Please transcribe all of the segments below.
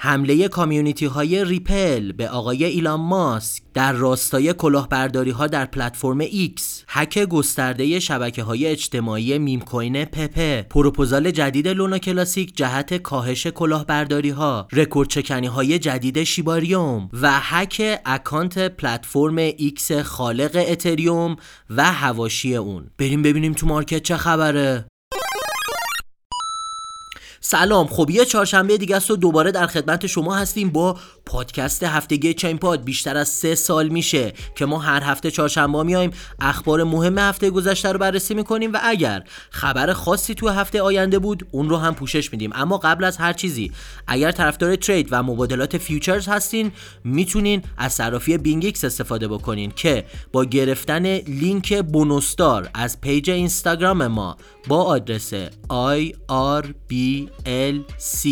حمله community های Ripple به آقای ایلان ماسک در راستای کلاهبرداری ها در پلتفرم X هک گسترده شبکه های اجتماعی meme coin Pepe proposal جدید Luna Classic جهت کاهش کلاهبرداری ها رکورد شکنی های جدید Shibarium و هک account پلتفرم X خالق اتریوم و حواشی اون. بریم ببینیم تو market چه خبره. سلام. خب یه چهارشنبه دیگه است و دوباره در خدمت شما هستیم با پادکست هفتگی ChainPod. بیشتر از سه سال میشه که ما هر هفته چهارشنبه میایم اخبار مهم هفته گذشته رو بررسی می‌کنیم و اگر خبر خاصی تو هفته آینده بود اون رو هم پوشش میدیم. اما قبل از هر چیزی اگر طرفدار trade و مبادلات futures هستین می‌تونین از صرافی BingX استفاده بکنین که با گرفتن لینک bonus دار از page اینستاگرام ما با آدرس IRBLC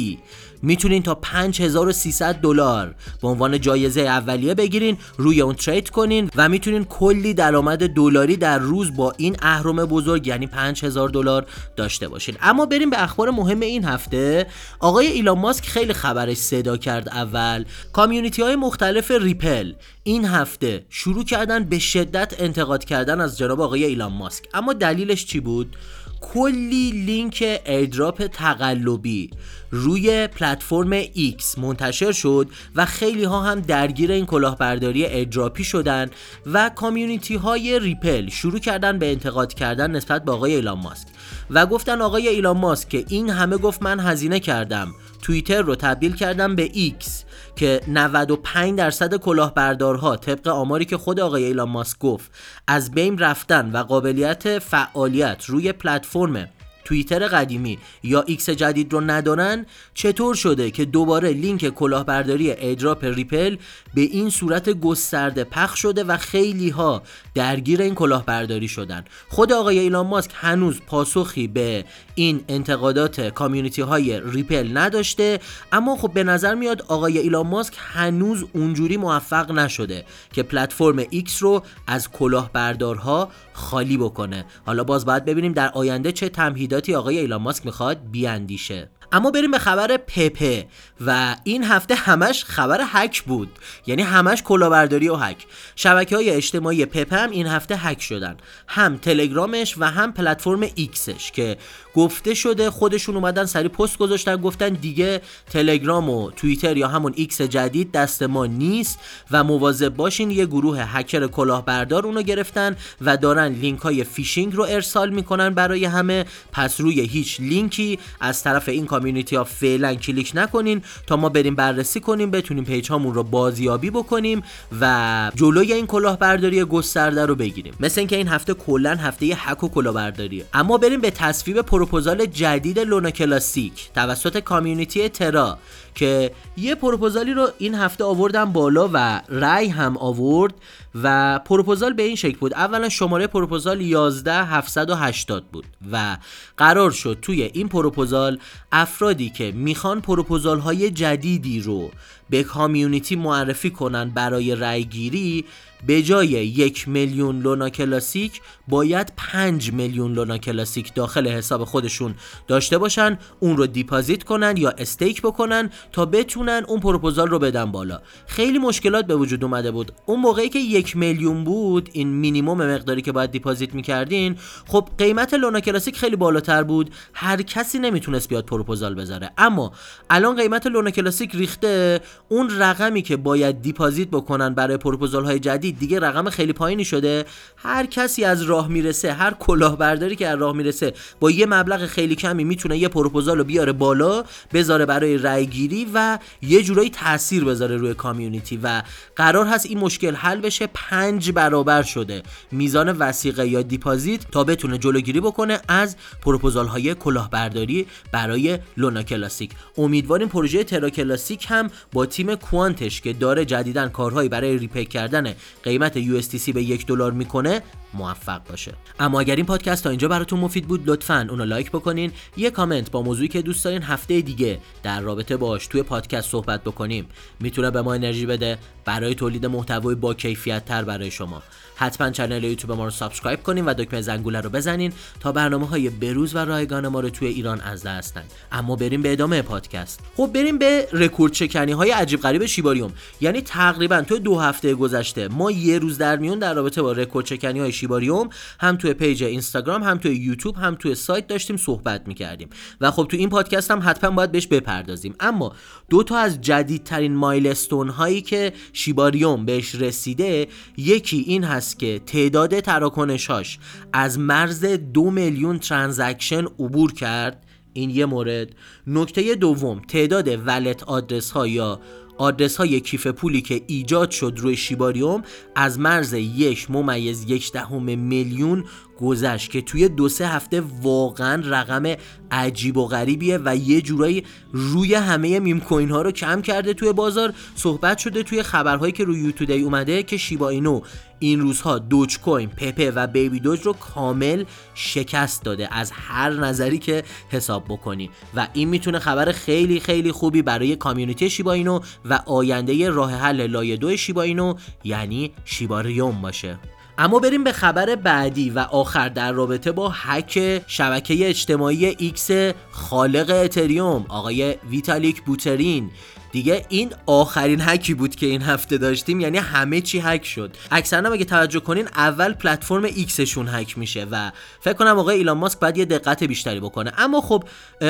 می‌تونین تا 5300 دلار به عنوان جایزه اولیه بگیرین روی اون ترید کنین و می‌تونین کلی درآمد دلاری در روز با این اهرم بزرگ یعنی 5000 دلار داشته باشین. اما بریم به اخبار مهم این هفته. آقای ایلان ماسک خیلی خبرش صدا کرد اول. کامیونیتی های مختلف ریپل این هفته شروع کردن به شدت انتقاد کردن از جناب آقای ایلان ماسک. اما دلیلش چی بود؟ کلی لینک airdrop تقلبی روی پلتفرم X منتشر شد و خیلی ها هم درگیر این کلاهبرداری airdrop ی شدن و community های Ripple شروع کردن به انتقاد کردن نسبت به آقای ایلان ماسک و گفتن آقای ایلان ماسک که این همه گفت من هزینه کردم توییتر رو تبدیل کردم به X که 95 درصد کلاهبردارها طبق آماری که خود آقای ایلان ماسک گفت از بین رفتن و قابلیت فعالیت روی پلتفرم توییتر قدیمی یا X جدید رو ندارن چطور شده که دوباره لینک کلاهبرداری airdrop Ripple به این صورت گسترده پخش شده و خیلی ها درگیر این کلاهبرداری شدن؟ خود آقای ایلان ماسک هنوز پاسخی به این انتقادات community های Ripple نداشته اما خب به نظر میاد آقای ایلان ماسک هنوز اونجوری موفق نشده که پلتفرم X رو از کلاهبردارها خالی بکنه. حالا باز باید ببینیم در آینده چه تمهیداتی آقای ایلان ماسک می‌خواد بیاندیشه. اما بریم به خبر Pepe و این هفته همش خبر هک بود. یعنی همش کلاهبرداری و هک شبکه های اجتماعی Pepe هم این هفته هک شدن. هم تلگرامش و هم پلتفرم X ش که گفته شده خودشون اومدن سری پست گذاشتن گفتن دیگه تلگرام و توییتر یا همون X جدید دست ما نیست و مواظب باشین یه گروه هکر کلاهبردار اونو گرفتن و دارن لینک های فیشینگ رو ارسال می‌کنن برای همه. پس روی هیچ لینکی از طرف این community ها فعلا کلیک نکنین تا ما بریم بررسی کنیم بتونیم page هامون رو بازیابی بکنیم و جلوی این کلاهبرداری گسترده رو بگیریم. مثل اینکه این هفته کلا هفته هک و کلاهبرداری اما بریم به تصویب پروپوزال جدید Luna Classic توسط community Terra که یه پروپوزالی رو این هفته آوردن بالا و رای هم آورد و پروپوزال به این شکل بود. اولا شماره پروپوزال 11780 بود و قرار شد توی این پروپوزال افرادی که می‌خوان پروپوزال های جدیدی رو به community معرفی کنن برای رای گیری به جای یک میلیون Luna Classic باید 5 میلیون Luna Classic داخل حساب خودشون داشته باشن اون رو deposit کنن یا stake بکنن تا بتونن اون پروپوزال رو بدن بالا. خیلی مشکلات به وجود اومده بود. اون موقعی که یک میلیون بود این مینیمم مقداری که باید deposit می‌کردین خب قیمت Luna Classic خیلی بالاتر بود. هر کسی نمی‌تونست بیاد پروپوزال بذاره. اما الان قیمت Luna Classic ریخته. اون رقمی که باید deposit بکنن برای پروپوزال های جدید دیگه رقم خیلی پایینی شده. هر کسی از راه می‌رسه هر کلاهبرداری که از راه می‌رسه با یه مبلغ خیلی کمی می‌تونه یه پروپوزال رو بیاره بالا بذاره برای رای گیری و یه جورایی تاثیر بذاره روی community. و قرار هست این مشکل حل بشه. پنج برابر شده. میزان وثیقه یا deposit تا بتونه جلوگیری بکنه از پروپوزال های کلاهبرداری برای Luna Classic. امیدواریم پروژه Terra Classic هم با تیم Quant ش که داره جدیدا کارهایی برای repeg کردن قیمت USDC به یک دلار می‌کنه موفق باشه. اما اگر این پادکست تا اینجا براتون مفید بود لطفا اونو لایک بکنین. یه کامنت با موضوعی که دوست دارین هفته دیگه در رابطه باش توی پادکست صحبت بکنیم. می‌تونه به ما انرژی بده. برای تولید محتوای با کیفیت تر برای شما. حتما channel یوتیوب ما رو subscribe کنین و دکمه زنگوله رو بزنین تا برنامه های بروز و رایگان ما رو توی ایران از دست ندین. اما بریم به ادامه پادکست. خب بریم به رکورد شکنی های عجیب غریب شیباریوم. یعنی تقریبا تو دو هفته گذشته ما یه روز در میون در رابطه با رکورد شکنی های شیباریوم هم توی پیج اینستاگرام هم توی یوتیوب هم توی سایت داشتیم صحبت می‌کردیم. و خب تو این پادکست هم حتما باید بهش بپردازیم. اما دو تا از جدیدترین milestone هایی که شیباریوم بهش رسیده یکی این هست که تعداد تراکنشاش از مرز دو میلیون transaction عبور کرد. این یه مورد. نکته دوم تعداد ولت آدرس ها یا آدرس های کیف پولی که ایجاد شد روی شیباریوم از مرز یک ممیز یک دهم میلیون گذشت که توی دو سه هفته واقعا رقم عجیب و غریبیه و یه جورایی روی همه میم کوین ها رو کم کرده توی بازار. صحبت شده توی خبرهایی که روی یوتودی اومده که شیبا اینو این روزها دوج کوین پپه و بیبی دوج رو کامل شکست داده از هر نظری که حساب بکنی. و این می‌تونه خبر خیلی خیلی خوبی برای community شیبا اینو و آینده راه حل لایه دو شیبا اینو یعنی شیباریوم باشه. اما بریم به خبر بعدی و آخر در رابطه با هک شبکه اجتماعی ایکس خالق اتریوم آقای ویتالیک بوترین. دیگه این آخرین هکی بود که این هفته داشتیم یعنی همه چی هک شد. اکثرا اگه توجه کنین اول پلتفرم ایکسشون هک میشه و فکر کنم آقای ایلان ماسک باید یه دقت بیشتری بکنه. اما خب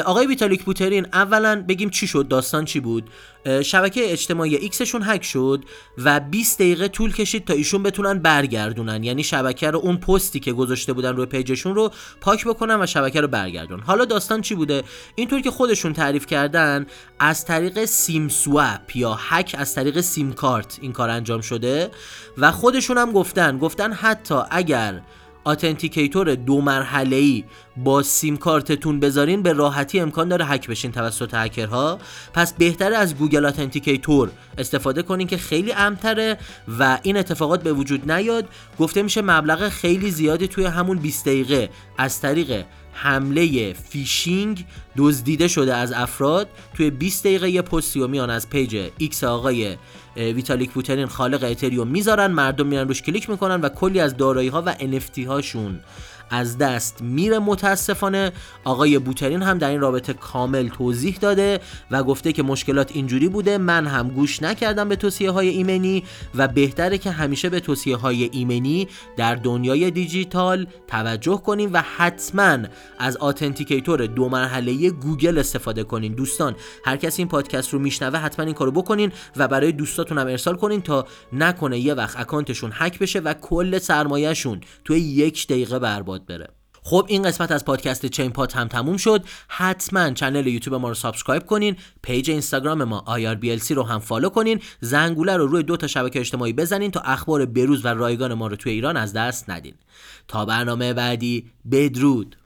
آقای ویتالیک بوترین اولا بگیم چی شد داستان چی بود؟ شبکه اجتماعی ایکسشون هک شد و 20 دقیقه طول کشید تا ایشون بتونن برگردونن. یعنی شبکه رو اون پستی که گذاشته بودن روی پیجشون رو پاک بکنن و شبکه رو برگردون حالا داستان چی بوده؟ اینطور که خودشون تعریف کردن از طریق SIM swap یا هک از طریق سیم کارت این کار انجام شده و خودشون هم گفتن گفتن حتی اگر authenticator دو مرحله ای با سیم کارتتون بذارین به راحتی امکان داره هک بشین توسط هکرها پس بهتر از Google Authenticator استفاده کنین که خیلی امن‌تره و این اتفاقات به وجود نیاد. گفته میشه مبلغ خیلی زیادی توی همون 20 دقیقه از طریق حمله فیشینگ دزدیده شده از افراد. توی 20 دقیقه یه پستی میان از پیج ایکس آقای ویتالیک بوترین خالق اتریوم می‌ذارن. مردم میرن روش کلیک می‌کنن و کلی از دارایی ها و NFT هاشون از دست میره متاسفانه. آقای بوترین هم در این رابطه کامل توضیح داده و گفته که مشکلات اینجوری بوده من هم گوش نکردم به توصیه های ایمنی و بهتره که همیشه به توصیه های ایمنی در دنیای دیجیتال توجه کنیم و حتما از authenticator دو مرحله گوگل استفاده کنین. دوستان هر کسی این پادکست رو میشنوه حتما این کارو بکنین و برای دوستاتون هم ارسال کنین تا نکنه یه وقت اکانتشون هک بشه و کل سرمایهشون توی یک دقیقه برباد. بره. خب این قسمت از پادکست چین پات هم تموم شد. حتما channel یوتیوب ما رو subscribe کنین. پیج اینستاگرام ما IRBLC رو هم follow کنین. زنگوله رو روی دو تا شبکه اجتماعی بزنین تا اخبار بروز و رایگان ما رو توی ایران از دست ندین. تا برنامه بعدی بدرود.